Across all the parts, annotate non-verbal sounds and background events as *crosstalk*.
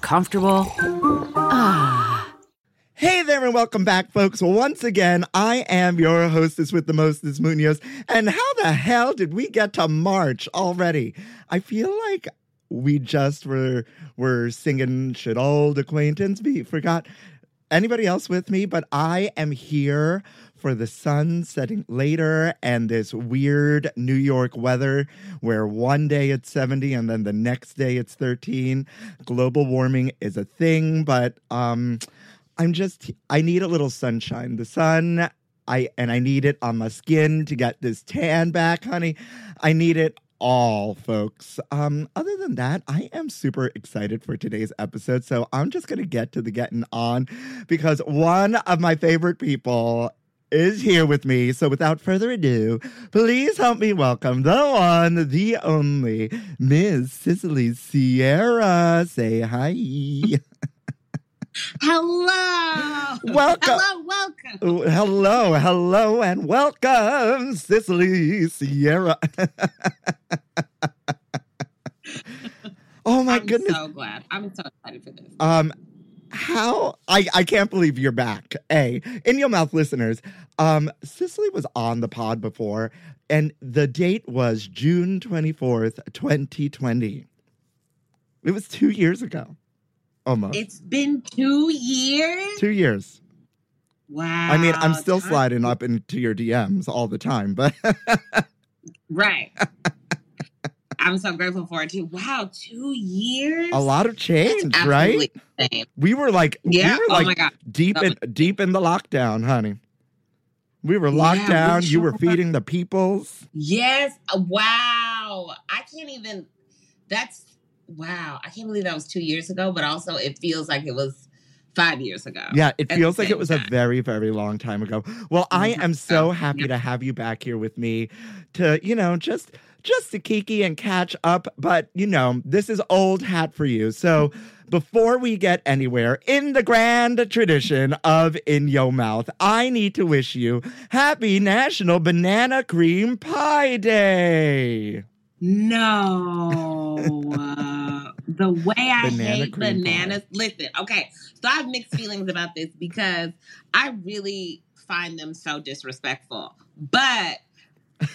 comfortable. Ah. Hey there and welcome back, folks. Once again, I am your hostess with the mostest, Munoz. And how the hell did we get to March already? I feel like we just were were singing "Should Old Acquaintance Be Forgot." Anybody else with me? But I am here for the sun setting later and this weird New York weather where one day it's 70 and then the next day it's 13. Global warming is a thing, but um I'm just I need a little sunshine. The sun I and I need it on my skin to get this tan back, honey. I need it all, folks. Um other than that, I am super excited for today's episode. So I'm just going to get to the getting on because one of my favorite people is here with me. So without further ado, please help me welcome the one, the only Miss Sicily Sierra. Say hi. Hello. Welcome. Hello, welcome. Oh, hello, hello, and welcome, Sicily Sierra. *laughs* oh my goodness. I'm goodness. so glad. I'm so excited for this. Um, how I I can't believe you're back. A in your mouth, listeners. Um, Sicily was on the pod before, and the date was June twenty fourth, twenty twenty. It was two years ago, almost It's been two years. two years. Wow. I mean, I'm still sliding up into your DMs all the time, but *laughs* Right. I'm so grateful for it too. Wow, two years. a lot of change, right? insane. We were like, Yeah. we were oh like my god. deep in deep in the lockdown, honey. We were locked Yeah, we down. You were feeding the peoples. Yes. Uh, Wow. I can't even. That's wow. I can't believe that was two years ago. But also, it feels like it was five years ago. Yeah, it feels like it was a very, very long time ago. Well, I am so Oh, happy to have you back here with me to, you know, just just to kiki and catch up. But you know, this is old hat for you. So before we get anywhere, in the grand tradition of In Yo Mouth, I need to wish you happy National Banana Cream Pie Day. No. Uh, *laughs* the way I Banana hate cream pie. bananas. Listen, okay. So I have mixed feelings about this because I really find them so disrespectful. But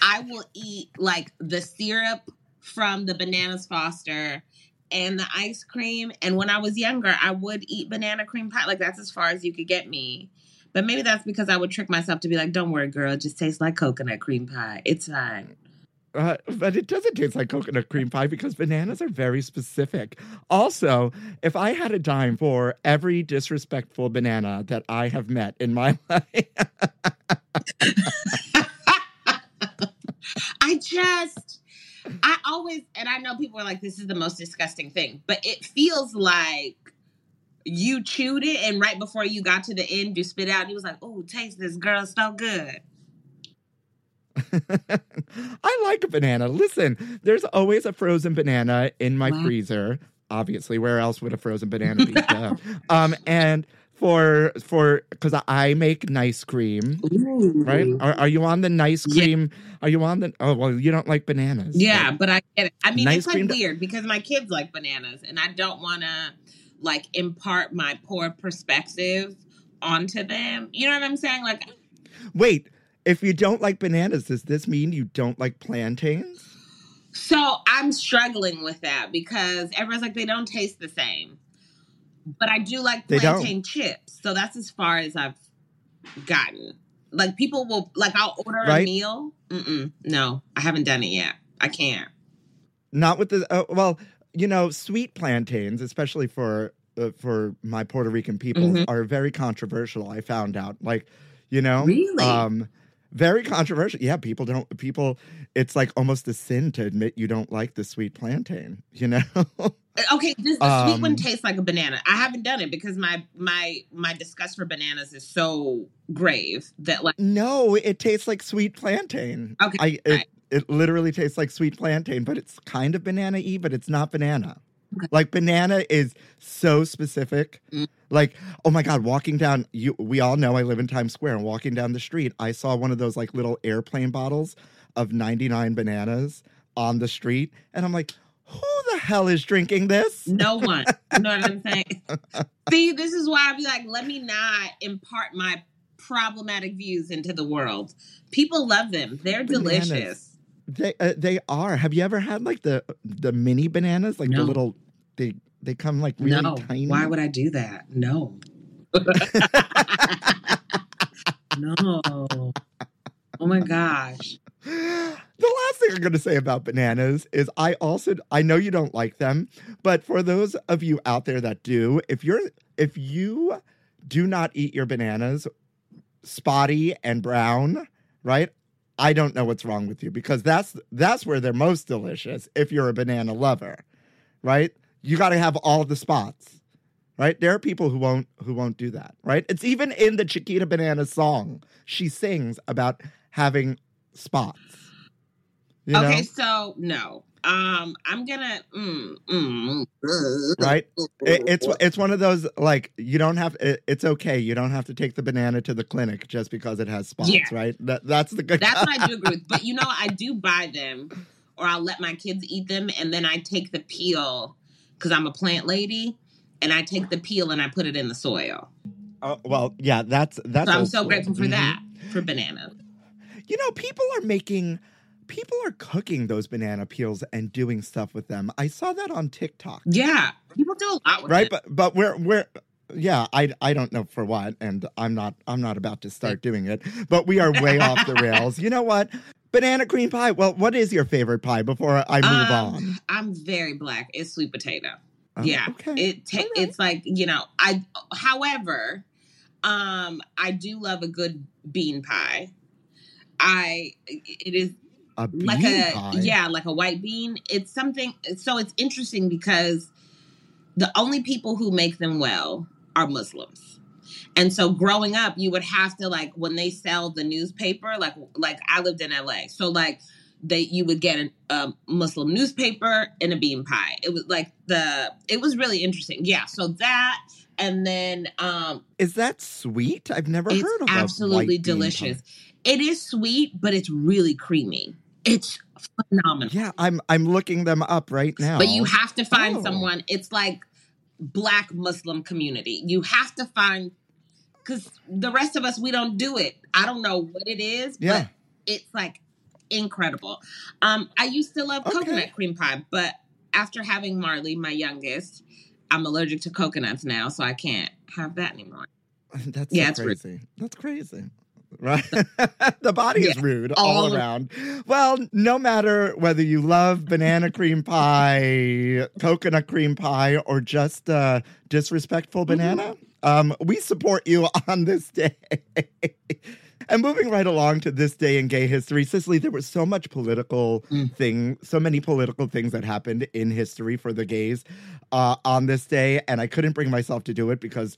I will eat like the syrup from the bananas foster and the ice cream. And when I was younger, I would eat banana cream pie. Like that's as far as you could get me. But maybe that's because I would trick myself to be like, don't worry, girl, it just tastes like coconut cream pie. It's fine. Uh, but it doesn't taste like coconut cream pie because bananas are very specific. Also, if I had a dime for every disrespectful banana that I have met in my *laughs* life, I just, I always, and I know people are like, this is the most disgusting thing, but it feels like you chewed it and right before you got to the end, you spit out and you was like, oh, taste this, girl, so good. *laughs* I like a banana. Listen, there's always a frozen banana in my Wow. freezer. obviously. Where else would a frozen banana be? *laughs* Um, and for for because I make nice cream, right? Are, are you on the nice Yeah. cream? Are you on the? Oh well, you don't like bananas. Yeah, but I get it. I mean, Nice it's like cream- weird because my kids like bananas, and I don't want to like impart my poor perspective onto them. You know what I'm saying? Like, Wait, if you don't like bananas, does this mean you don't like plantains? so I'm struggling with that because everyone's like they don't taste the same, but I do like plantain chips. So that's as far as I've gotten. Like people will like I'll order a meal. Mm-mm, no, I haven't done it yet. I can't. Not with the uh, well, you know, sweet plantains, especially for uh, for my Puerto Rican people, Mhm. are very controversial. I found out, like, you know, Really? um, very controversial. Yeah, people don't. People, it's like almost a sin to admit you don't like the sweet plantain. You know, Okay, does the sweet Um, one taste like a banana? I haven't done it because my my my disgust for bananas is so grave that like no, it tastes like sweet plantain. Okay, I it, right. it literally tastes like sweet plantain, but it's kind of banana y, but it's not banana. Like banana is so specific. Mm. Like, oh my god, walking down you we all know I live in Times Square and walking down the street, I saw one of those like little airplane bottles of 99 bananas on the street and I'm like, who the hell is drinking this? no *laughs* one. you know what I'm saying? See, this is why I be like, let me not impart my problematic views into the world. People love them. They're Bananas. delicious. They uh, they are. Have you ever had like the the mini bananas, like the little they they come like really no, tiny. why would I do that? No. *laughs* no. Oh my gosh. The last thing I'm going to say about bananas is I also I know you don't like them, but for those of you out there that do, if you're if you do not eat your bananas spotty and brown, right? I don't know what's wrong with you because that's that's where they're most delicious if you're a banana lover, right? You got to have all the spots. Right? There are people who won't who won't do that, right? It's even in the Chiquita Banana song. She sings about having spots. You know? okay, so no. Um, I'm gonna mm, mm, right? It, it's *laughs* it's one of those like you don't have it, it's okay. You don't have to take the banana to the clinic just because it has spots, Yeah. right? That that's the good. That's what I do agree with. *laughs* But you know, I do buy them, or I'll let my kids eat them, and then I take the peel because I'm a plant lady, and I take the peel and I put it in the soil. Oh, well, yeah, that's that's. So I'm so grateful for Mhm. that for bananas. You know, people are making, people are cooking those banana peels and doing stuff with them. I saw that on TikTok. Yeah, people do a lot with right it. but but we're we're yeah i i don't know for what and i'm not i'm not about to start doing it but we are way off the rails you know what banana cream pie well what is your favorite pie before i move Um, on I'm very black. It's sweet potato. Oh, yeah, okay it ta- right. it's like you know. I however, um, I do love a good bean pie. I it is a like a pie. yeah like a white bean. It's something so it's interesting because the only people who make them well are muslims. And so growing up you would have to like when they sell the newspaper like like i lived in la so like they you would get a muslim newspaper and a bean pie. It was like the it was really interesting. Yeah so that and then um is that sweet? I've never heard of absolutely delicious. It is sweet but it's really creamy it's phenomenal yeah i'm i'm looking them up right now But you have to find Oh. someone. It's like black Muslim community. You have to find because the rest of us we don't do it. I don't know what it is, Yeah. but it's like incredible. Um, I used to love Okay. coconut cream pie, but after having Marley, my youngest, I'm allergic to coconuts now, so I can't have that anymore. *laughs* that's Yeah, so rude. crazy that's crazy right *laughs* the body is rude all, all of- around well no matter whether you love banana cream pie coconut cream pie or just uh disrespectful Mm-hmm. banana um we support you *laughs* on this day And moving right along to this day in gay history, Sicily, there was so much political Mm. thing, so many political things that happened in history for the gays uh, on this day, and I couldn't bring myself to do it because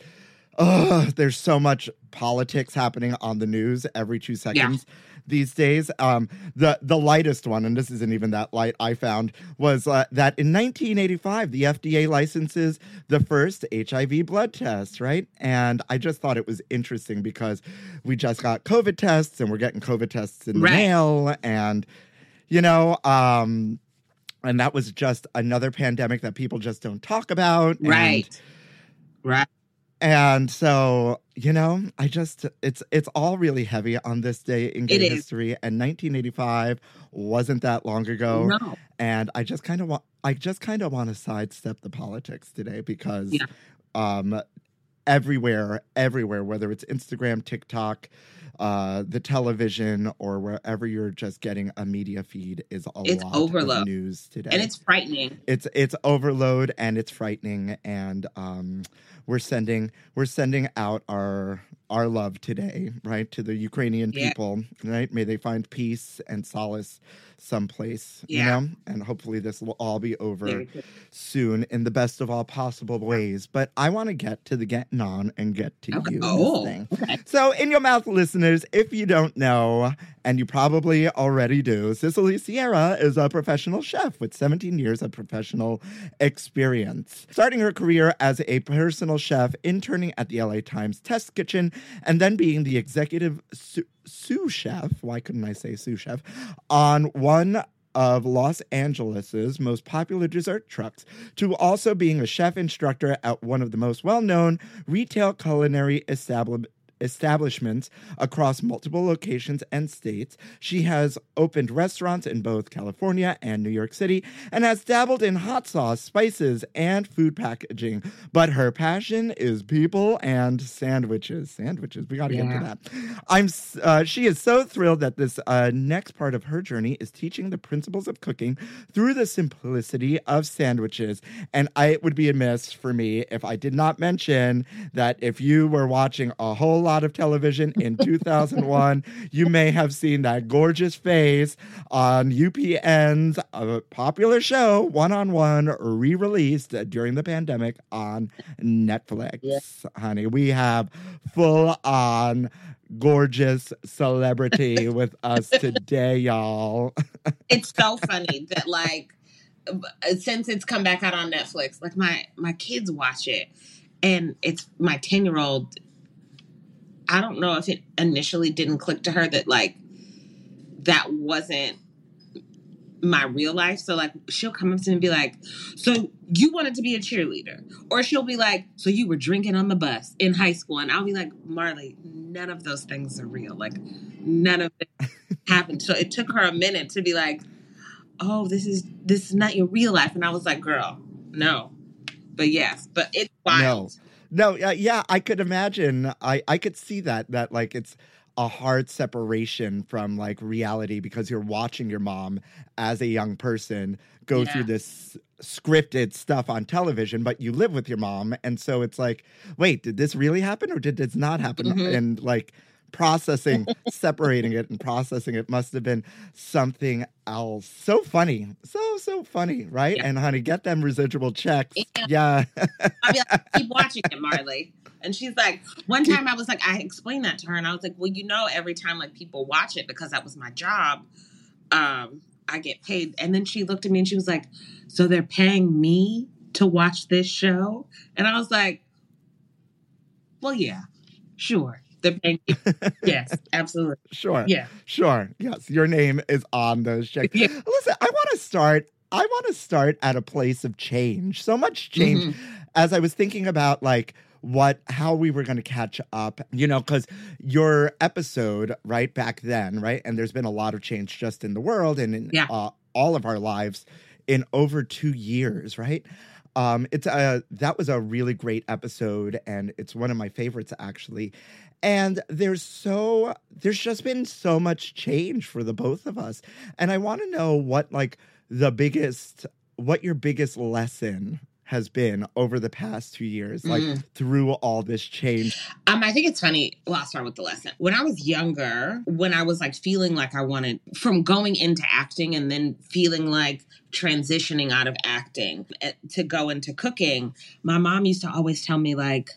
uh, there's so much politics happening on the news every two seconds these days. Um, the the lightest one, and this isn't even that light. I found was uh, that in 1985 the FDA licenses the first HIV blood test, right? And I just thought it was interesting because we just got COVID tests, and we're getting COVID tests in the Right. mail, and you know, um, and that was just another pandemic that people just don't talk about, and- Right. And so, you know, I just it's it's all really heavy on this day in gay It is. history. And 1985 wasn't that long ago. No. And I just kind of want I just kind of want to sidestep the politics today because Yeah. um everywhere, everywhere, whether it's Instagram, TikTok, uh, the television, or wherever you're just getting a media feed, is a It's lot overload. of news today And it's frightening. it's it's overload and it's frightening and um we're sending we're sending out our our love today right to the ukrainian Yeah. people right may they find peace and solace someplace you Yeah. know and hopefully this will all be over soon in the best of all possible ways but i want to get to the getting on and get to Okay. you Oh, Thing. okay. So, in your mouth, listeners, if you don't know, and you probably already do, Sicily Sierra is a professional chef with 17 years of professional experience. Starting her career as a personal chef, interning at the LA Times Test Kitchen, and then being the executive sous, chef, why couldn't I say sous chef, on one of Los Angeles's most popular dessert trucks, to also being a chef instructor at one of the most well known retail culinary establi- establishments across multiple locations and states. She has opened restaurants in both California and New York City and has dabbled in hot sauce, spices, and food packaging. But her passion is people and sandwiches. Sandwiches, we got to get to that. I'm. Uh, she is so thrilled that this uh, next part of her journey is teaching the principles of cooking through the simplicity of sandwiches. And I, it would be amiss for me if I did not mention that if you were watching a whole lot of television in 2001, you may have seen that gorgeous face on UPN's uh, popular show, One on One, re released during the pandemic on Netflix. Honey, we have full on gorgeous celebrity *laughs* with us today, y'all. *laughs* It's so funny that like since it's come back out on Netflix, like my my kids watch it, and it's my ten year old. I don't know if it initially didn't click to her that like that wasn't my real life. So like she'll come up to me and be like, "So you wanted to be a cheerleader?" Or she'll be like, "So you were drinking on the bus in high school?" And I'll be like, "Marley, none of those things are real. Like none of it *laughs* happened." So it took her a minute to be like, "Oh, this is this is not your real life." And I was like, "Girl, no." But yes, but it's wild. No, uh, yeah, I could imagine. I I could see that that like it's a hard separation from like reality because you're watching your mom as a young person go Yeah. through this scripted stuff on television, but you live with your mom, and so it's like, wait, did this really happen or did this not happen? Mhm. And like processing, separating it and processing it must have been something else. So funny, so so funny, right? Yeah. And honey, get them residual checks. Yeah. yeah. *laughs* I'll be like, keep watching it, Marley. And she's like, one time I was like, I explained that to her, and I was like, well, you know, every time like people watch it because that was my job, um, I get paid. And then she looked at me and she was like, so they're paying me to watch this show? And I was like, well, yeah, sure, paying. You. yes, *laughs* absolutely, Sure. yeah. Sure. Yes. Your name is on those checks. Yeah. Listen, I want to start. I want to start at a place of change. So much change. Mhm. As I was thinking about like what how we were going to catch up, you know, cuz your episode right back then, right? And there's been a lot of change just in the world and in Yeah. uh, all of our lives in over 2 years, right? Um it's a that was a really great episode and it's one of my favorites actually. And there's so there's just been so much change for the both of us. And I want to know what like the biggest what your biggest lesson has been over the past two years, like Mm. through all this change. Um, I think it's funny. Well, I'll start with the lesson. When I was younger, when I was like feeling like I wanted from going into acting and then feeling like transitioning out of acting eh, to go into cooking, my mom used to always tell me like,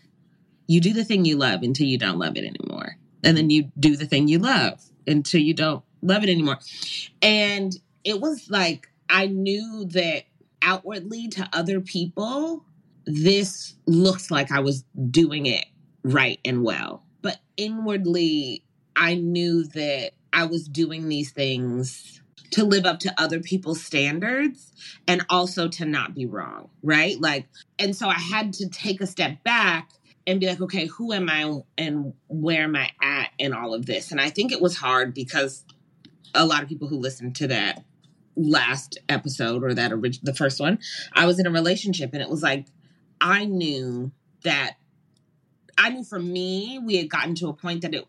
you do the thing you love until you don't love it anymore. And then you do the thing you love until you don't love it anymore. And it was like I knew that outwardly to other people, this looks like I was doing it right and well. But inwardly, I knew that I was doing these things to live up to other people's standards and also to not be wrong, right? Like, and so I had to take a step back and be like, okay, who am I and where am I at in all of this? And I think it was hard because a lot of people who listened to that last episode or that orig- the first one, I was in a relationship and it was like I knew that I knew for me we had gotten to a point that it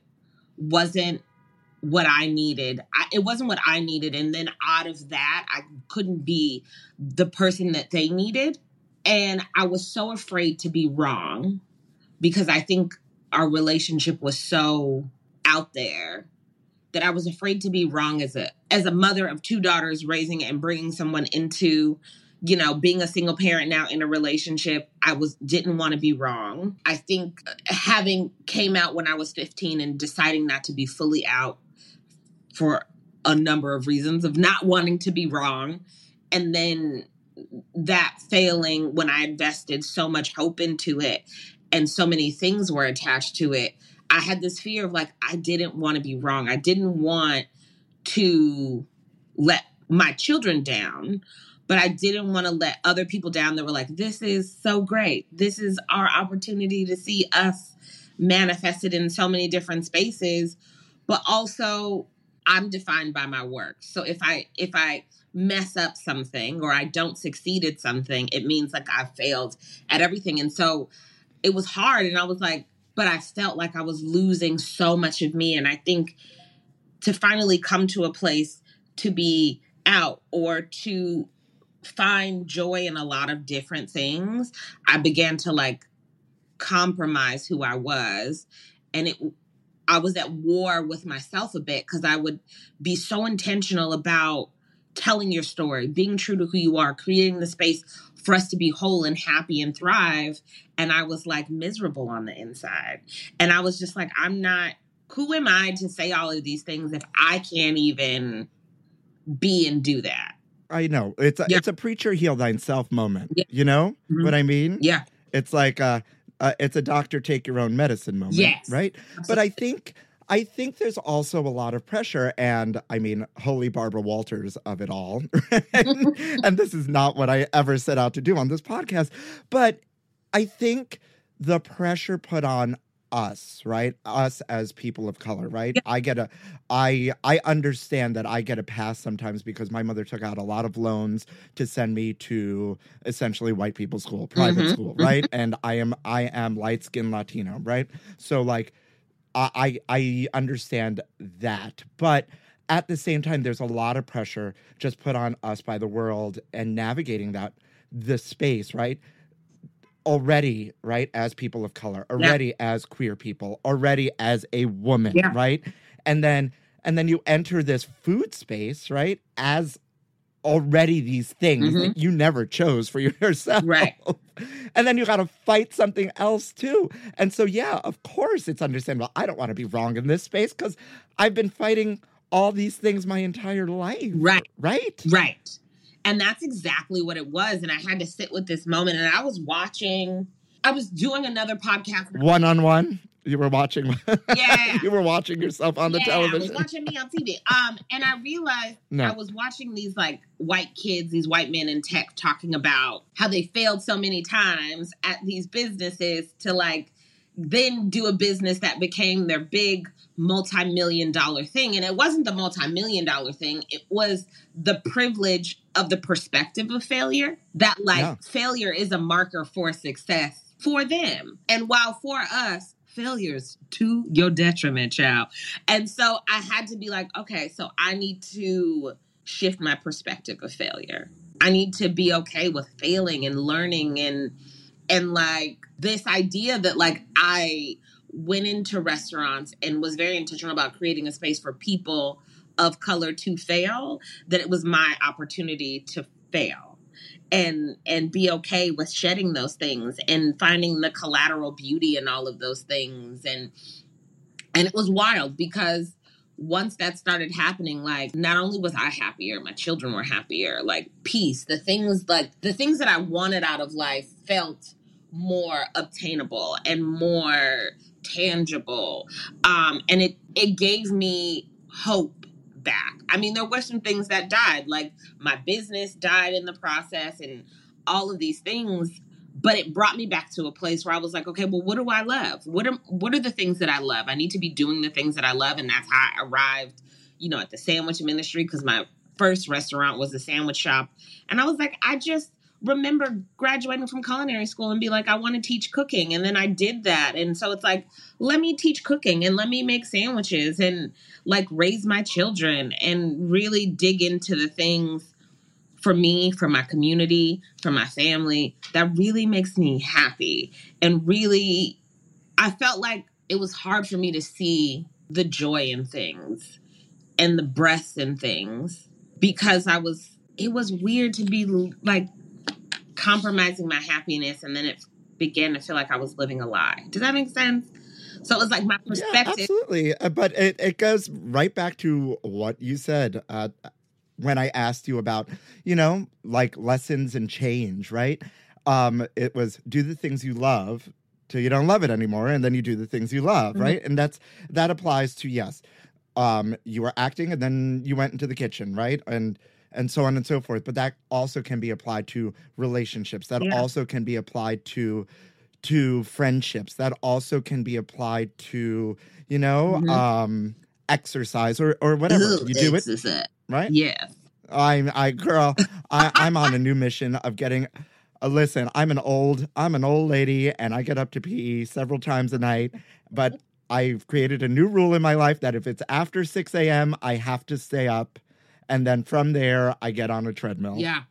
wasn't what I needed. I, it wasn't what I needed and then out of that I couldn't be the person that they needed and I was so afraid to be wrong because I think our relationship was so out there that I was afraid to be wrong as a as a mother of two daughters raising and bringing someone into you know being a single parent now in a relationship I was didn't want to be wrong. I think uh, having came out when I was 15 and deciding not to be fully out for a number of reasons of not wanting to be wrong and then that failing when I invested so much hope into it and so many things were attached to it I had this fear of like, I didn't want to be wrong. I didn't want to let my children down, but I didn't want to let other people down that were like, this is so great. This is our opportunity to see us manifested in so many different spaces. But also, I'm defined by my work. So if I, if I, mess up something or I don't succeed at something, it means like I failed at everything. And so it was hard. And I was like, but I felt like I was losing so much of me. And I think to finally come to a place to be out or to find joy in a lot of different things, I began to like compromise who I was. And it, I was at war with myself a bit because I would be so intentional about telling your story, being true to who you are, creating the space for us to be whole and happy and thrive. And I was like miserable on the inside. And I was just like, I'm not, who am I to say all of these things if I can't even be and do that? I know. It's a, Yeah. it's a preacher heal thyself moment. Yeah. You know Mhm. what I mean? Yeah. It's like a, uh, it's a doctor take your own medicine moment. Yes. Right. But I think I think there's also a lot of pressure, and I mean, holy Barbara Walters of it all. *laughs* and this is not what I ever set out to do on this podcast, but I think the pressure put on us, right? Us as people of color, right? I get a I I understand that I get a pass sometimes because my mother took out a lot of loans to send me to essentially white people school, private Mhm, school, right? And I am I am light skinned Latino, right? So like I I understand that, but at the same time, there's a lot of pressure just put on us by the world and navigating that the space, right? Already, right, as people of color, already as queer people, already as a woman, Yeah. right? And then and then you enter this food space, right, as already these things that you never chose for *laughs* yourself. Mm-hmm. Right. And then you got to fight something else too. And so, yeah, of course, it's understandable. I don't want to be wrong in this space because I've been fighting all these things my entire life. Right. Right. Right. And that's exactly what it was. And I had to sit with this moment. And I was watching, I was doing another podcast. One on one. You were watching. *laughs* Yeah. you were watching yourself on the yeah, I was watching me on TV. Um, and I realized No. I was watching these like white kids, these white men in tech talking about how they failed so many times at these businesses to like then do a business that became their big multi-million dollar thing. And it wasn't the multi-million dollar thing, it was the privilege of the perspective of failure. That like Yeah. failure is a marker for success for them. And while for us, failures to your detriment, child. And so I had to be like, okay, so I need to shift my perspective of failure. I need to be okay with failing and learning and and like this idea that like I went into restaurants and was very intentional about creating a space for people of color to fail, that it was my opportunity to fail and and be okay with shedding those things and finding the collateral beauty in all of those things and and it was wild because once that started happening, like not only was I happier, my children were happier, like peace, the things like the things that I wanted out of life felt more obtainable and more tangible. Um, and it it gave me hope back. I mean, there were some things that died, like my business died in the process and all of these things, but it brought me back to a place where I was like, okay, well, what do I love? What are what are the things that I love? I need to be doing the things that I love, and that's how I arrived, you know, at the sandwich ministry because my first restaurant was a sandwich shop, and I was like, I just remember graduating from culinary school and be like, I want to teach cooking. And then I did that. And so it's like, let me teach cooking and let me make sandwiches and like raise my children and really dig into the things for me, for my community, for my family that really makes me happy. And really, I felt like it was hard for me to see the joy in things and the breath in things because I was, it was weird to be like compromising my happiness and then it began to feel like I was living a lie. Does that make sense? So it was like my Yeah, perspective. absolutely. Uh, But it, it goes right back to what you said uh, when I asked you about, you know, like lessons and change, right? Um, it was do the things you love till you don't love it anymore, and then you do the things you love, Mhm. right? And that's that applies to yes. Um, you were acting, and then you went into the kitchen, right? And and so on and so forth. But that also can be applied to relationships. That Yeah. also can be applied to to friendships. That also can be applied to, you know, Mhm. um, exercise or or whatever. Ugh, you do it, exercise. right? Yeah, I'm I girl, I, *laughs* I'm on a new mission of getting uh, listen, I'm an old I'm an old lady and I get up to pee several times a night, but I've created a new rule in my life that if it's after 6 a.m., I have to stay up. And then from there, I get on a treadmill. Yeah.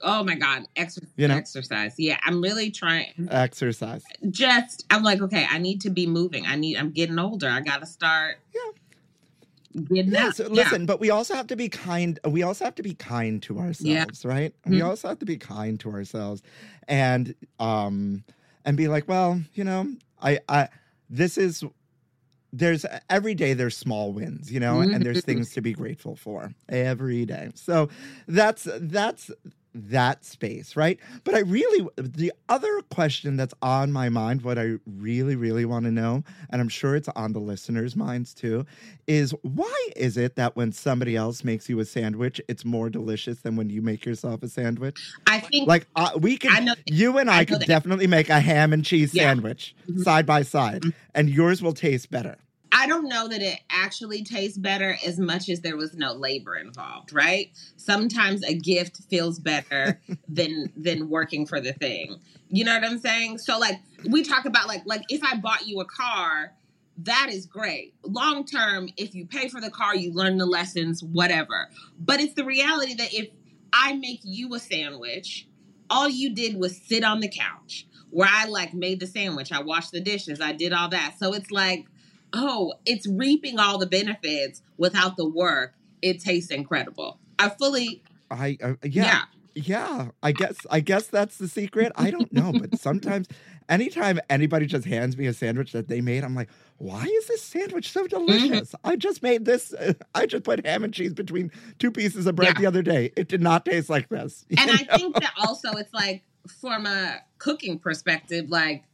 Oh my God. Exer- You know? Exercise. Yeah. I'm really trying. Exercise. Just, I'm like, okay, I need to be moving. I need, I'm getting older. I got to start getting Yeah, up. so Yeah. listen, but we also have to be kind. We also have to be kind to ourselves, right? We Mhm. also have to be kind to ourselves, and um, and be like, well, you know, I, I, this is. There's every day there's small wins, you know, and there's Mhm. things to be grateful for every day. So that's that's that space, right? But I really the other question that's on my mind, what I really really want to know, and I'm sure it's on the listeners' minds too, is why is it that when somebody else makes you a sandwich, it's more delicious than when you make yourself a sandwich? I think, Like uh, we can, know- you and I, I could that. definitely make a ham and cheese Yeah. sandwich Mhm. side by side, Mhm. and yours will taste better. I don't know that it actually tastes better as much as there was no labor involved, right? Sometimes a gift feels better *laughs* than than working for the thing. You know what I'm saying? So like we talk about like like if I bought you a car, that is great. Long term, if you pay for the car, you learn the lessons, whatever. But it's the reality that if I make you a sandwich, all you did was sit on the couch where I like made the sandwich, I washed the dishes, I did all that. So it's like oh, it's reaping all the benefits without the work. It tastes incredible. I fully, I uh, yeah. yeah. Yeah, I guess I guess that's the secret. I don't know, but *laughs* sometimes anytime anybody just hands me a sandwich that they made, I'm like, "Why is this sandwich so Mm-hmm. delicious?" I just made this uh, *laughs* I just put ham and cheese between two pieces of bread Yeah. the other day. It did not taste like this. *laughs* And I think that also it's like from a cooking perspective, like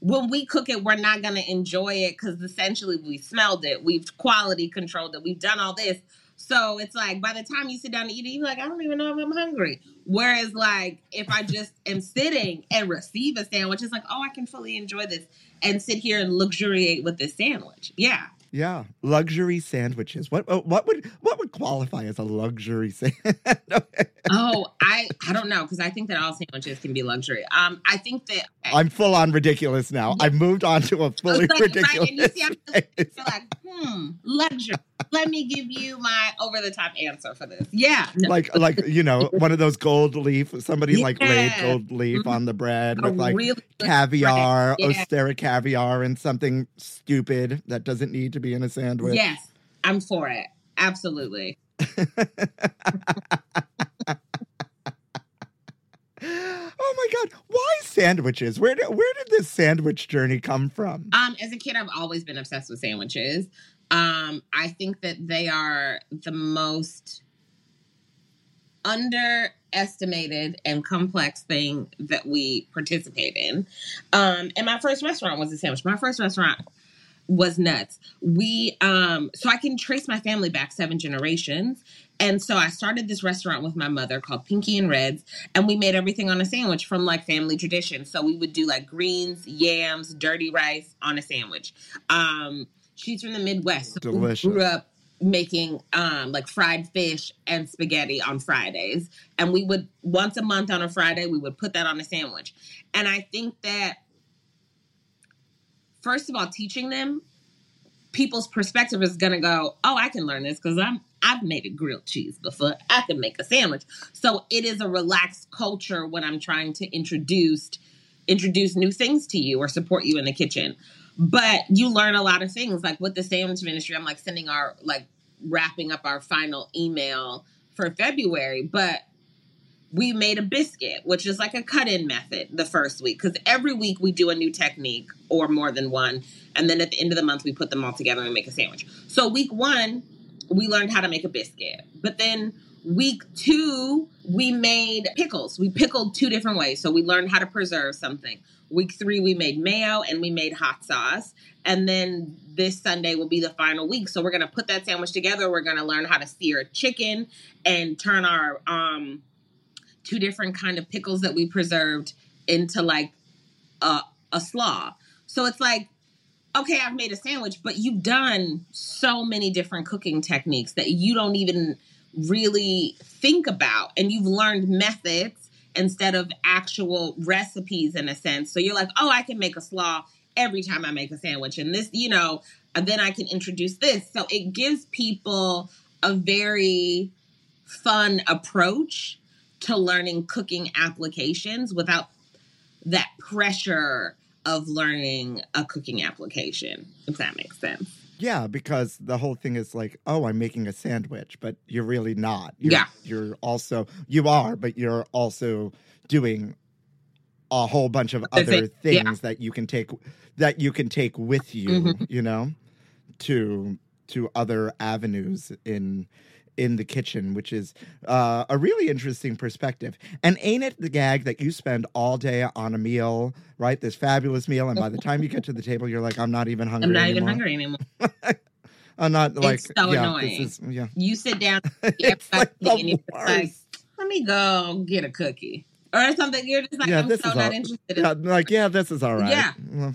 when we cook it, we're not going to enjoy it because essentially we smelled it, we've quality controlled it, we've done all this. So it's like by the time you sit down to eat it, you're like, I don't even know if I'm hungry. Whereas, like, if I just am sitting and receive a sandwich, it's like, oh, I can fully enjoy this and sit here and luxuriate with this sandwich. Yeah. Yeah, luxury sandwiches. What uh, what would what would qualify as a luxury *laughs* sandwich? Oh, I I don't know because I think that all sandwiches can be luxury. Um, I think that I'm full on ridiculous now. I've moved on to a fully like, *laughs* right, ridiculous. and you see, I'm feel like, hmm, luxury. Let me give you my over the top answer for this. Yeah, no, like like you know *laughs* one of those gold leaf somebody like laid gold leaf Mhm. on the bread a with like really caviar bread. Yeah. ostera caviar and something stupid that doesn't need to be in a sandwich Yes, I'm for it. Absolutely. *laughs* oh my god why sandwiches where did where did this sandwich journey come from Um, as a kid, I've always been obsessed with sandwiches. Um, I think that they are the most underestimated and complex thing that we participate in. Um, and my first restaurant was a sandwich. My first restaurant was nuts. We um so I can trace my family back seven generations. And so I started this restaurant with my mother called Pinky and Reds, and we made everything on a sandwich from like family tradition. So we would do like greens, yams, dirty rice on a sandwich. Um, she's from the Midwest, so we Delicious. grew up making um like fried fish and spaghetti on Fridays. And we would once a month on a Friday, we would put that on a sandwich. And I think that first of all, teaching them people's perspective is going to go, oh, I can learn this because I'm I've made a grilled cheese before. I can make a sandwich. So it is a relaxed culture when I'm trying to introduce introduce new things to you or support you in the kitchen. But you learn a lot of things. Like with the sandwich ministry, I'm like sending our like wrapping up our final email for February, but we made a biscuit, which is like a cut in method the first week. Because every week we do a new technique or more than one. And then at the end of the month, we put them all together and make a sandwich. So week one, we learned how to make a biscuit. But then week two, we made pickles. We pickled two different ways. So we learned how to preserve something. Week three, we made mayo and we made hot sauce. And then this Sunday will be the final week. So we're going to put that sandwich together. We're going to learn how to sear chicken and turn our um, two different kind of pickles that we preserved into like a, a slaw. So it's like, okay, I've made a sandwich, but you've done so many different cooking techniques that you don't even really think about. And you've learned methods instead of actual recipes in a sense. So you're like, oh, I can make a slaw every time I make a sandwich. And this, you know, then I can introduce this. So it gives people a very fun approach to learning cooking applications without that pressure of learning a cooking application, if that makes sense. Yeah, because the whole thing is like, oh, I'm making a sandwich, but you're really not. You're, Yeah. You're also, you are, but you're also doing a whole bunch of Other other thing- yeah. things that you can take that you can take with you, Mhm. you know, to to other avenues in in the kitchen, which is uh, a really interesting perspective. And ain't it the gag that you spend all day on a meal, right? This fabulous meal, and by the time you get to the table, you're like, I'm not even hungry. I'm not even hungry anymore. *laughs* I'm not like so yeah, annoying. This is, yeah, You sit down, *laughs* it's like the and you're like, let me go get a cookie or something. You're just like, Yeah, I'm this so is not all- interested in Yeah, like yeah, this is all right. Yeah.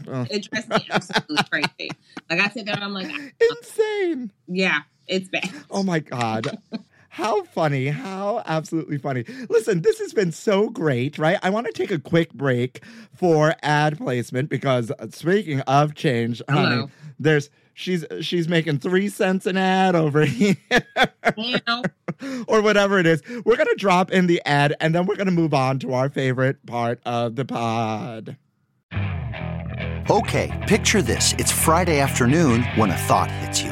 Uh, it. drives me absolutely crazy. Like I sit there and I'm like, *laughs* insane. yeah, it's bad. Oh my god. How funny. How absolutely funny. Listen, this has been so great, right? I want to take a quick break for ad placement because uh, speaking of change, honey, Hello. there's she's she's making 3 cents an ad over *laughs* here You know, or whatever it is. We're going to drop in the ad and then we're going to move on to our favorite part of the pod. Okay, picture this. It's Friday afternoon when a thought hits you.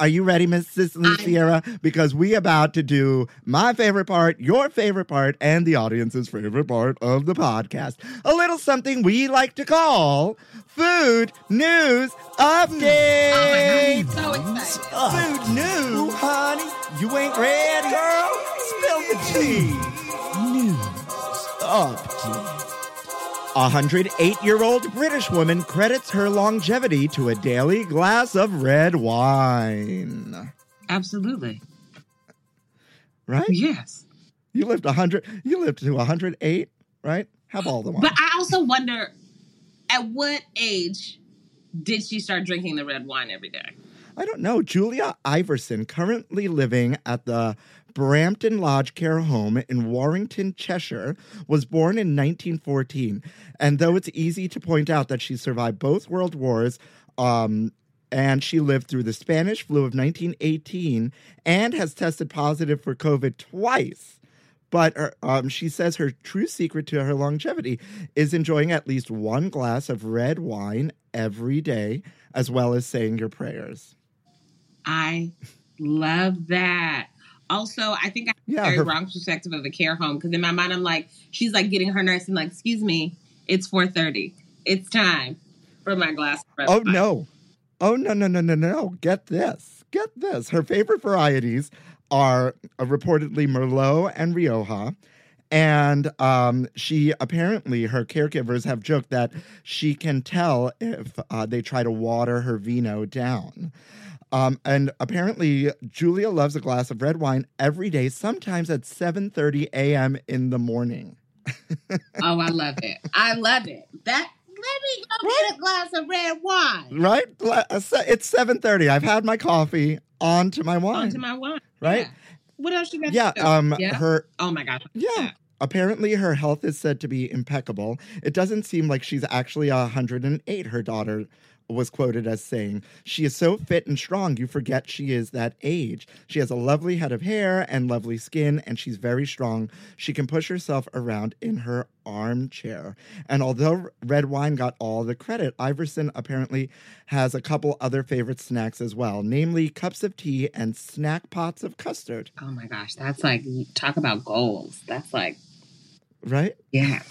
Are you ready, Miss Sicily Sierra? Because we about to do my favorite part, your favorite part, and the audience's favorite part of the podcast. A little something we like to call food news update. Mm. oh my god, so excited. Food news, honey. You ain't ready, girl. Spill the tea. News update. A 108 year old British woman credits her longevity to a daily glass of red wine. Absolutely, Right? yes. You lived 100, you lived to 108, right? Have all the wine. But I also wonder, at what age did she start drinking the red wine every day? I don't know. Julia Iverson, currently living at the Brampton Lodge Care Home in Warrington, Cheshire, was born in 1914. And though it's easy to point out that she survived both world wars, um, and she lived through the Spanish flu of 1918 and has tested positive for COVID twice. But um, she says her true secret to her longevity is enjoying at least one glass of red wine every day, as well as saying your prayers. I love that. Also, I think I have Yeah, a very her- wrong perspective of a care home because in my mind I'm like, she's like getting her nurse and like, excuse me, it's 4:30. It's time for my glass. Of Oh no. Oh no no no no no. Get this. Get this. Her favorite varieties are uh, reportedly Merlot and Rioja. And um, she apparently, her caregivers have joked that she can tell if uh, they try to water her vino down. Um, and apparently, Julia loves a glass of red wine every day, sometimes at 7:30 a.m. in the morning. *laughs* Oh, I love it. I love it. That let me go get a glass of red wine. Right? Uh, It's 7:30. I've had my coffee. On to my wine. On to my wine. Right? Yeah. What else you got? Yeah, to um, Yeah? her Oh my gosh. Yeah. Apparently, her health is said to be impeccable. It doesn't seem like she's actually 108, her daughter was quoted as saying. She is so fit and strong, you forget she is that age. She has a lovely head of hair and lovely skin, and she's very strong. She can push herself around in her armchair. And although red wine got all the credit, Iverson apparently has a couple other favorite snacks as well, namely cups of tea and snack pots of custard, Oh my gosh. That's like talk about goals. That's like right? yeah.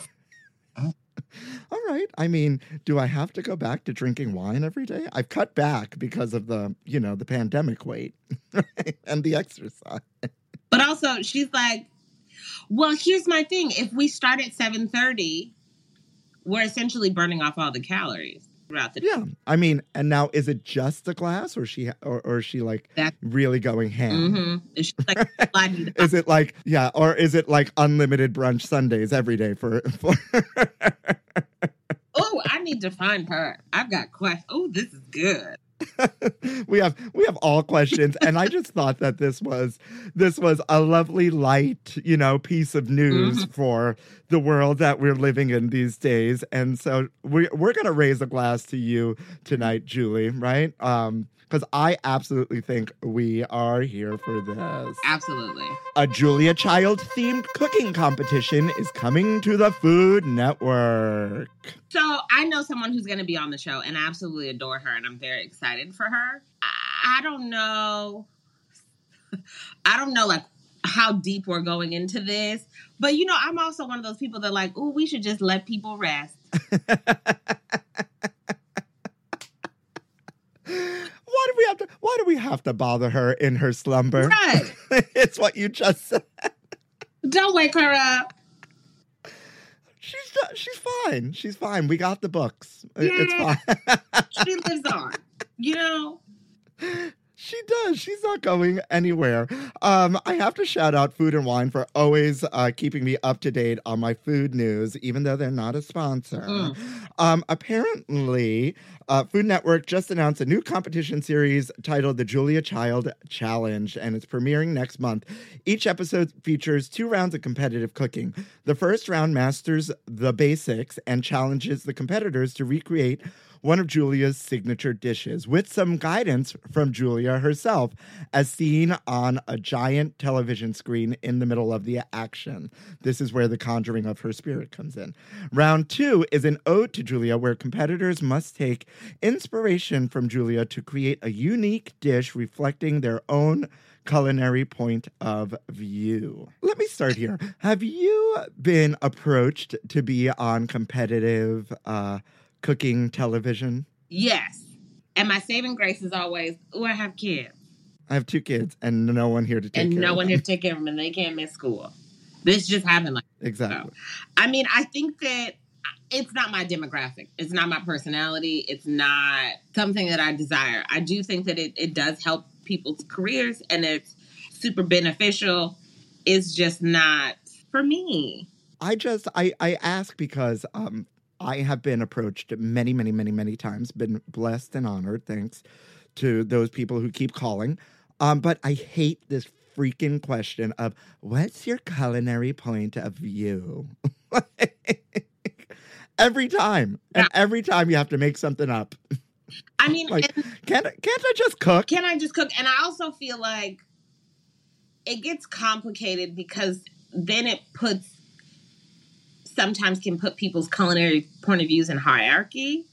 *laughs* All right. I mean, do I have to go back to drinking wine every day? I've cut back because of the, you know, the pandemic weight *laughs* and the exercise. But also, she's like, well, here's my thing. If we start at 7.30, we're essentially burning off all the calories throughout the Yeah. I mean, and now is it just a glass or she or, or is she like That- really going ham? hmm She's like, *laughs* Is it like yeah, or is it like unlimited brunch Sundays every day for, for oh, I need to find her. I've got questions. Oh, this is good. *laughs* we have we have all questions and i just thought that this was this was a lovely light you know piece of news for the world that we're living in these days and so we, we're gonna raise a glass to you tonight julie right um because i absolutely think we are here for this Absolutely. a julia child themed cooking competition is coming to the food network So I know someone who's going to be on the show, and I absolutely adore her, and I'm very excited for her. I, I don't know. *laughs* I don't know, like how deep we're going into this, but you know, I'm also one of those people that like, oh, we should just let people rest. *laughs* why do we have to why do we have to bother her in her slumber Right? *laughs* it's what you just said. don't wake her up. She's she's fine. She's fine. We got the books. It- It's Yeah. fine. *laughs* She lives on. You know. She does. She's not going anywhere. Um, I have to shout out Food and Wine for always uh, keeping me up to date on my food news, even though they're not a sponsor. Mm. Um, apparently, uh, Food Network just announced a new competition series titled the Julia Child Challenge, and it's premiering next month. Each episode features two rounds of competitive cooking. The first round masters the basics and challenges the competitors to recreate one of Julia's signature dishes with some guidance from Julia herself, as seen on a giant television screen in the middle of the action. This is where the conjuring of her spirit comes in. Round two is an ode to Julia, where competitors must take inspiration from Julia to create a unique dish reflecting their own culinary point of view. Let me start here. Have you been approached to be on competitive uh, cooking television? Yes. And my saving grace is always, oh, I have kids. I have two kids and no one here to take and care no one them. here to take care of them, and they can't miss school. This just happened like Exactly. I mean, I think that it's not my demographic. It's not my personality. It's not something that I desire. I do think that it, it does help people's careers and it's super beneficial. It's just not for me. I just I I ask because um I have been approached many many many many times, been blessed and honored thanks to those people who keep calling. Um but I hate this freaking question of what's your culinary point of view? *laughs* every time. And every time you have to make something up. I mean, *laughs* Like and can't can't I just cook? can I just cook? And I also feel like it gets complicated because then it puts sometimes can put people's culinary point of views in hierarchy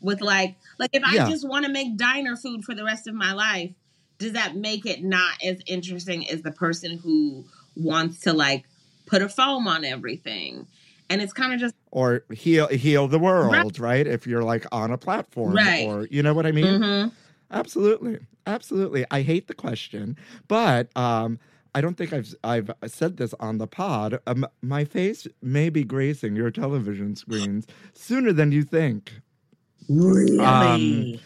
with like like if Yeah. i just want to make diner food for the rest of my life does that make it not as interesting as the person who wants to like put a foam on everything and it's kind of just or heal heal the world, right? If you're like on a platform, Right. or you know what I mean. mhm. Absolutely, absolutely. I hate the question, but um, I don't think I've I've said this on the pod. Um, my face may be gracing your television screens sooner than you think. really Um,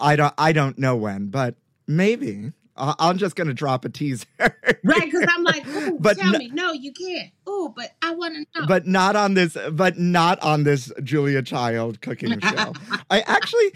I don't I don't know when, but maybe. I- I'm just gonna drop a teaser. right because i'm like *laughs* Ooh, But tell no- me no you can't oh but i want to know but not on this but not on this julia child cooking *laughs* show i actually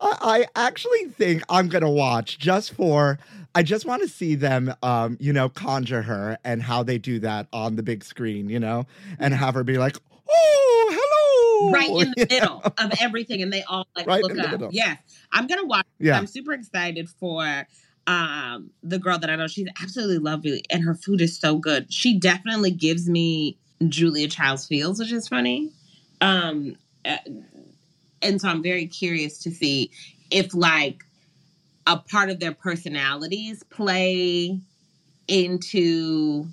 I, I actually think i'm gonna watch just for i just want to see them um you know conjure her and how they do that on the big screen you know and have her be like oh hello! Right in the *laughs* You middle know? of everything and they all like Right look up. yes. I'm gonna watch yeah. I'm super excited for um the girl that i know. She's absolutely lovely and her food is so good. She definitely gives me julia child's feels which is funny. Um uh, and so i'm very curious to see if like a part of their personalities play into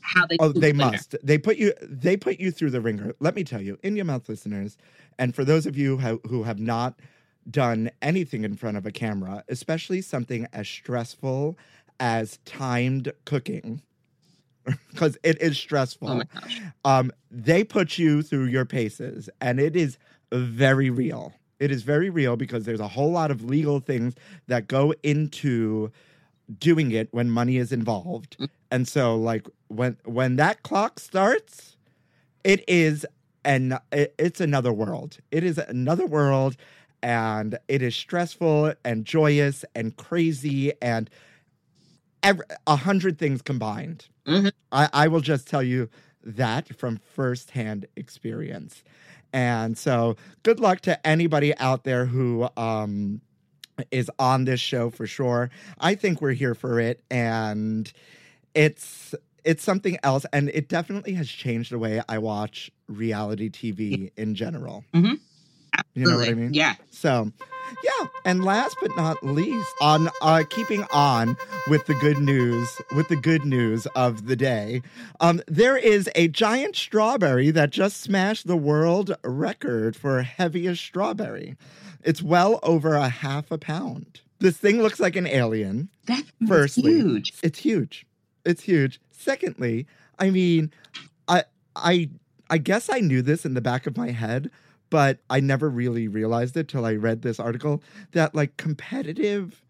how they Oh, they the must. They put you. They put you through the ringer. Let me tell you, in your mouth, listeners, and for those of you who, who have not done anything in front of a camera, especially something as stressful as timed cooking, *laughs* because it is stressful. oh my gosh um, they put you through your paces, and it is very real. It is very real because there's a whole lot of legal things that go into doing it when money is involved. And so, like when when that clock starts, it is and it, it's another world. It is another world, and it is stressful and joyous and crazy and every, a hundred things combined. Mhm. I, I will just tell you that from firsthand experience. And so, good luck to anybody out there who um, is on this show for sure. I think we're here for it, and it's it's something else, and it definitely has changed the way I watch reality TV in general. Mhm. You know what I mean? yeah So, yeah. And last but not least, on uh, keeping on with the good news, with the good news of the day, um, there is a giant strawberry that just smashed the world record for heaviest strawberry. It's well over a half a pound. This thing looks like an alien. that's Firstly, huge It's huge. It's huge. Secondly, I mean, I I I guess I knew this in the back of my head, but I never really realized it till I read this article that like competitive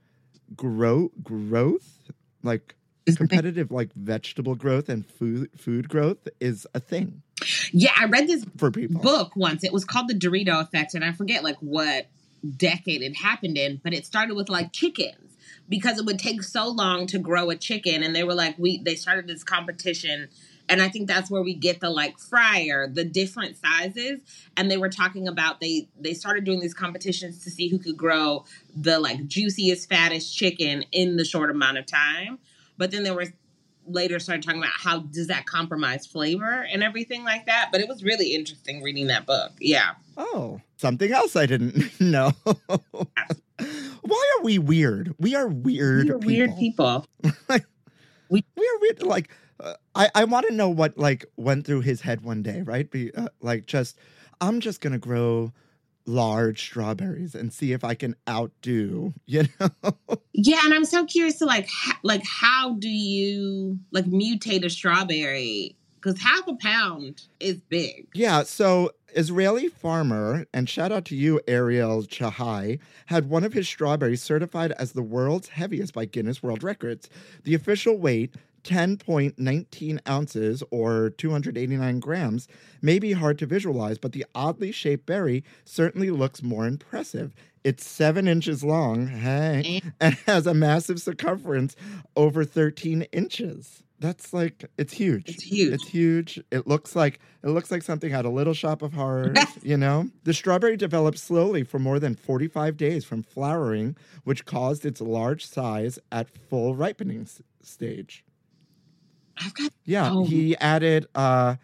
grow growth, like Is competitive like vegetable growth and food food growth is a thing Yeah, I read this for people. book once. It was called The Dorito Effect, and I forget like what decade it happened in, but it started with like chickens because it would take so long to grow a chicken, and they were like, we they started this competition. And I think that's where we get the like fryer, the different sizes. And they were talking about they they started doing these competitions to see who could grow the like juiciest, fattest chicken in the short amount of time. But then there was later started talking about how does that compromise flavor and everything like that. But it was really interesting reading that book. Yeah. Oh, something else I didn't *laughs* know. *laughs* Why are we weird? We are weird. You're weird people. *laughs* We we are weird. Like, uh, I I want to know what like went through his head one day, right? Be uh, like, just I'm just gonna grow large strawberries and see if I can outdo. *laughs* You know? Yeah, and I'm so curious to like ha- like how do you like mutate a strawberry? Because half a pound is big. Yeah, so Israeli farmer, and shout out to you, Ariel Chahi, had one of his strawberries certified as the world's heaviest by Guinness World Records. The official weight, 10.19 ounces or 289 grams, may be hard to visualize, but the oddly shaped berry certainly looks more impressive. It's seven inches long, hey, eh. and has a massive circumference over 13 inches. That's like it's huge. It's huge. It's huge. It looks like it looks like something out of Little Shop of Horrors, you know? The strawberry developed slowly for more than 45 days from flowering, which caused its large size at full ripening s- stage. I've got Yeah, Oh. he added uh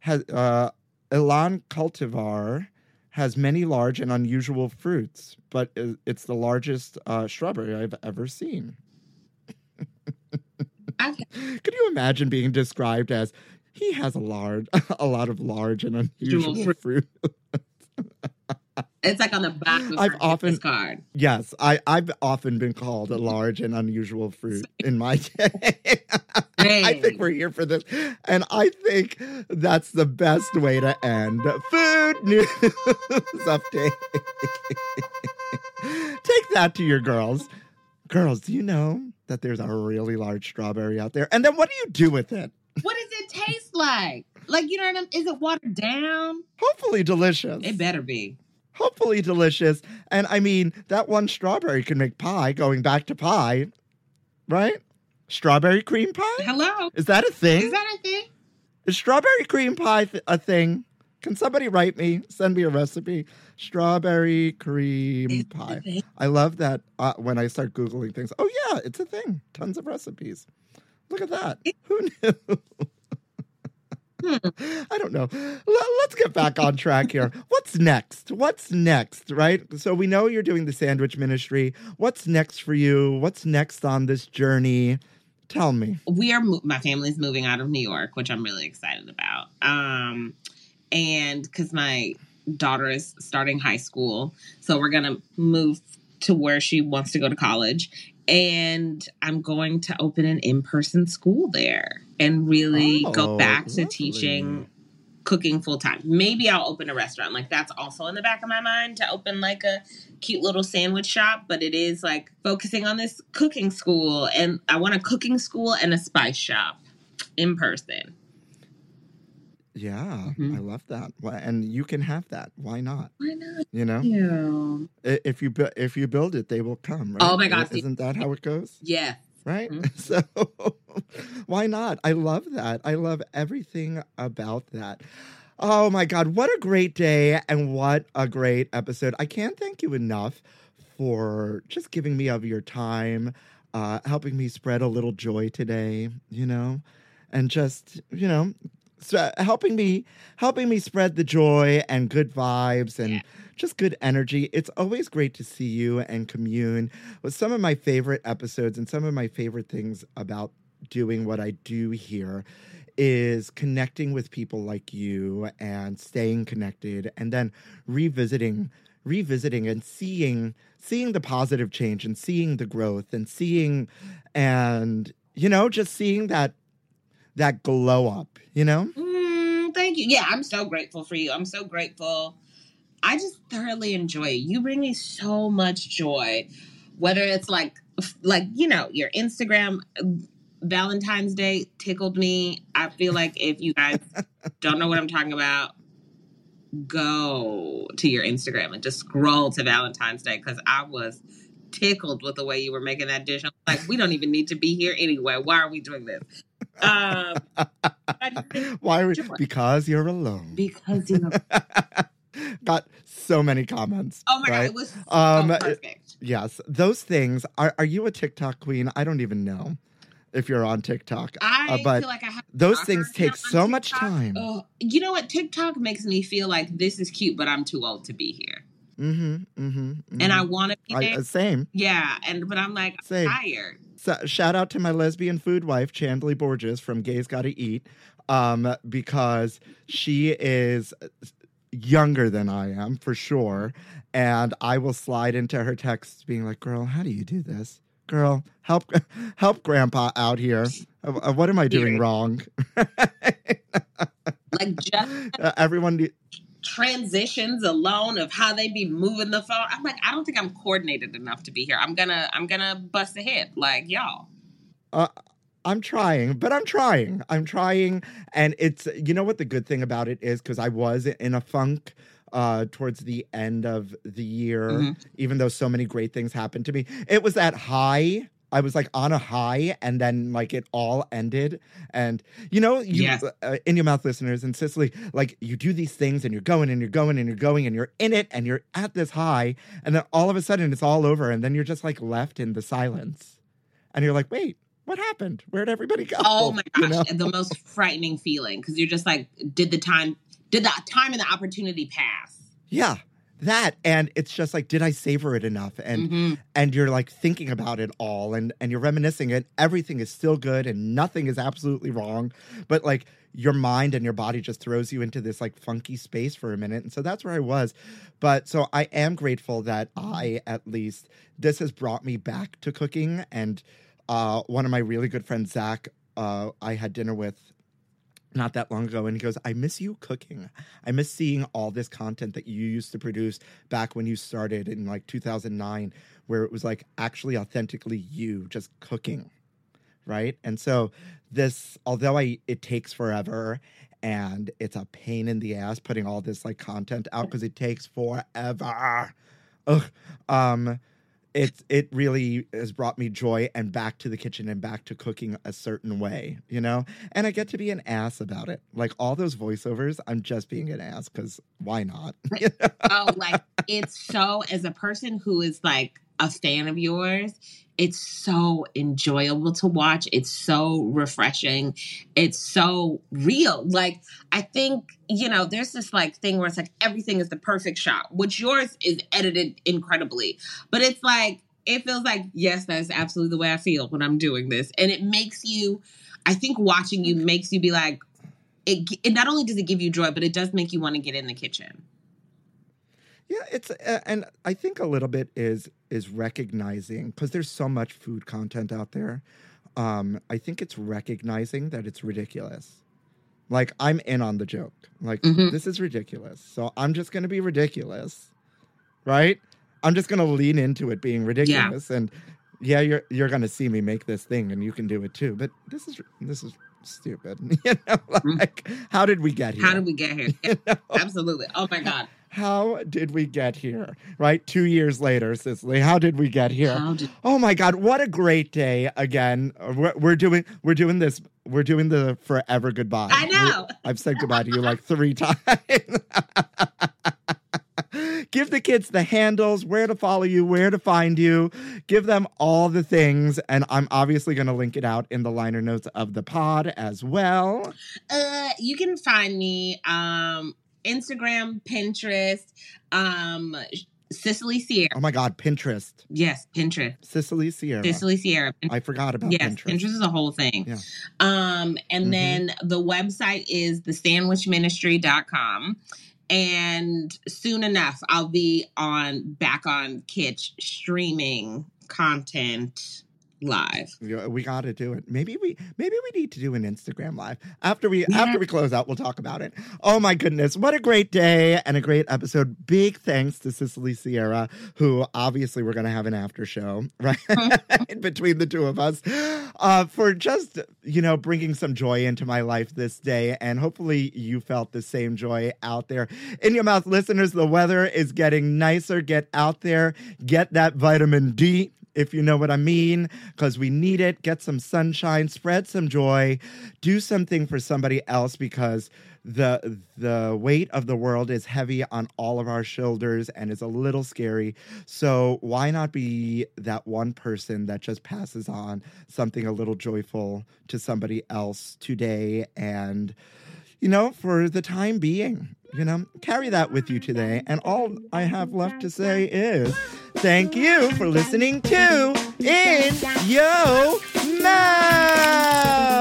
has uh Ilan cultivar has many large and unusual fruits, but it's the largest uh, strawberry I've ever seen. *laughs* Could you imagine being described as he has a large, *laughs* a lot of large and Unusual fruit? *laughs* it's like on the back of I've often- card. Yes, I, I've often been called a large and unusual fruit in my *laughs* day. I think we're here for this. And I think that's the best way to end food news *laughs* update. Take that to your girls. Girls, do you know that there's a really large strawberry out there? And then what do you do with it? What does it taste like? Like you know what I mean? Is it watered down? Hopefully delicious. It better be. Hopefully delicious. And I mean, that one strawberry can make pie, going back to pie, right? Strawberry cream pie? Hello. Is that a thing? Is that a thing? Is strawberry cream pie th- a thing? Can somebody write me? Send me a recipe. Strawberry cream It's pie. I love that uh, when I start Googling things. Oh, yeah, it's a thing. Tons of recipes. Look at that. Who knew? *laughs* Hmm. *laughs* I don't know. L- let's get back on track here. *laughs* What's next? What's next, right? So we know you're doing the sandwich ministry. What's next for you? What's next on this journey? Tell me. we are mo- my family's moving out of New York, which I'm really excited about. Um, and because my daughter is starting high school, so we're gonna move to where she wants to go to college, and I'm going to open an in-person school there and really Oh, go back to teaching cooking full time. Maybe I'll open a restaurant. Like that's also in the back of my mind to open like a cute little sandwich shop, but it is like focusing on this cooking school and I want a cooking school and a spice shop in person. Yeah, Mhm. I love that. And you can have that. Why not? Why not? You know, Yeah. If you bu- if you build it, they will come. Right? Oh my God, Isn't that how *laughs* it goes? Yeah. Right. Mhm. *laughs* So *laughs* why not? I love that. I love everything about that. Oh my God, what a great day and what a great episode. I can't thank you enough for just giving me of your time, uh, helping me spread a little joy today, you know, and just, you know, helping me helping me spread the joy and good vibes and just good energy. It's always great to see you and commune with some of my favorite episodes and some of my favorite things about doing what I do here is connecting with people like you and staying connected and then revisiting revisiting and seeing seeing the positive change and seeing the growth and seeing and you know just seeing that that glow up you know Mm, thank you. Yeah, I'm so grateful for you. I'm so grateful. I just thoroughly enjoy you. You bring me so much joy. Whether it's like like, you know, your Instagram uh, Valentine's Day tickled me. I feel like if you guys *laughs* don't know what I'm talking about, go to your Instagram and just scroll to Valentine's Day because I was tickled with the way you were making that dish. I'm like, we don't even need to be here anyway. Why are we doing this? Um, *laughs* why are we, Joy. because you're alone because you *laughs* got so many comments Oh my god, it was so Um, perfect. yes those things are are you a tiktok queen i don't even know if you're on tiktok I uh, but feel like I have those things take so much time Oh, you know what? TikTok makes me feel like this is cute, but I'm too old to be here, mm-hmm mm-hmm, and I want to be I, there. uh, same yeah, and but I'm like tired. So, shout out to my lesbian food wife chandley borges from gays gotta eat um because she is younger than i am for sure. And i will slide into her texts being like girl how do you do this? Girl help *laughs* help grandpa out here. Uh, uh, what am i doing wrong? *laughs* Like just Uh, everyone transitions alone of how they be moving the phone. I'm like, I don't think I'm coordinated enough to be here. I'm gonna, I'm gonna bust a hit like y'all. Uh, I'm trying, but I'm trying. I'm trying. And it's, you know what the good thing about it is? Because I was in a funk uh, towards the end of the year, Mhm. even though so many great things happened to me. It was that high. I was like on a high, and then like it all ended. And you know, you Yes. uh, in your mouth listeners in Sicily, like you do these things, and you're going, and you're going, and you're going, and you're in it, and you're at this high, and then all of a sudden it's all over, and then you're just like left in the silence, and you're like, wait, what happened? Where'd everybody go? Oh my *laughs* You gosh, know? the most frightening feeling because you're just like, did the time, did the time and the opportunity pass? Yeah, that, and it's just like, did I savor it enough? And Mhm. and you're like thinking about it all, and and you're reminiscing it. Everything is still good, and nothing is absolutely wrong. But like your mind and your body just throws you into this like funky space for a minute, and so that's where I was. But so I am grateful that I at least this has brought me back to cooking, and uh, one of my really good friends, Zach, uh, I had dinner with not that long ago and he goes i miss you cooking. I miss seeing all this content that you used to produce back when you started in like 2009 where it was like actually authentically you just cooking. Right? And so this although i it takes forever and it's a pain in the ass putting all this like content out because it takes forever. Ugh. um it it really has brought me joy and back to the kitchen and back to cooking a certain way, you know. And I get to be an ass about it. Like all those voiceovers, I'm just being an ass because why not? *laughs* oh, like it's so as a person who is like a fan of yours, it's so enjoyable to watch. It's so refreshing. It's so real. Like I think, you know, there's this like thing where it's like everything is the perfect shot, which yours is edited incredibly. But it's like it feels like, yes, that's absolutely the way I feel when I'm doing this. And it makes you I think watching you mm-hmm. makes you be like it, it not only does it give you joy, but it does make you want to get in the kitchen. Yeah, it's uh, and I think a little bit is is recognizing because there's so much food content out there. Um, I think it's recognizing that it's ridiculous. Like I'm in on the joke. Like Mhm. this is ridiculous. So I'm just going to be ridiculous. Right? I'm just going to lean into it being ridiculous and yeah, you're you're going to see me make this thing and you can do it too. But this is this is stupid. *laughs* you know, like how did we get here? Mm-hmm. How did we get here? *laughs* You know? Absolutely. Oh my God. How did we get here? Right? Two years later, Sicily, how did we get here? Did Oh my God! What a great day! Again, we're, we're doing we're doing this. We're doing the forever goodbye. I know. We- I've said goodbye to you like three *laughs* times. *laughs* Give the kids the handles, where to follow you, where to find you. Give them all the things, and I'm obviously going to link it out in the liner notes of the pod as well. uh you can find me um Instagram, Pinterest, um Sicily Sierra. Oh my God, Pinterest, Yes, Pinterest. Sicily Sierra. Sicily Sierra. I forgot about yes, Pinterest. Pinterest. is a whole thing. Yeah. Um, and Mhm. then the website is thesandwichministry.com. And soon enough, I'll be on back on Kitsch streaming content live. We got to do it. Maybe we maybe we need to do an Instagram live after we Yeah. after we close out. We'll talk about it. Oh my goodness, what a great day and a great episode! Big thanks to Sicily Sierra, who obviously we're going to have an after show *laughs* right in between the two of us, uh, for just you know bringing some joy into my life this day, and hopefully you felt the same joy out there in your mouth, listeners. The weather is getting nicer. Get out there, get that vitamin D if you know what I mean, because we need it. Get some sunshine, spread some joy, do something for somebody else because the the weight of the world is heavy on all of our shoulders and is a little scary. So why not be that one person that just passes on something a little joyful to somebody else today and you know, for the time being, you know, carry that with you today. And all I have left to say is thank you for listening to In Yo Mouth.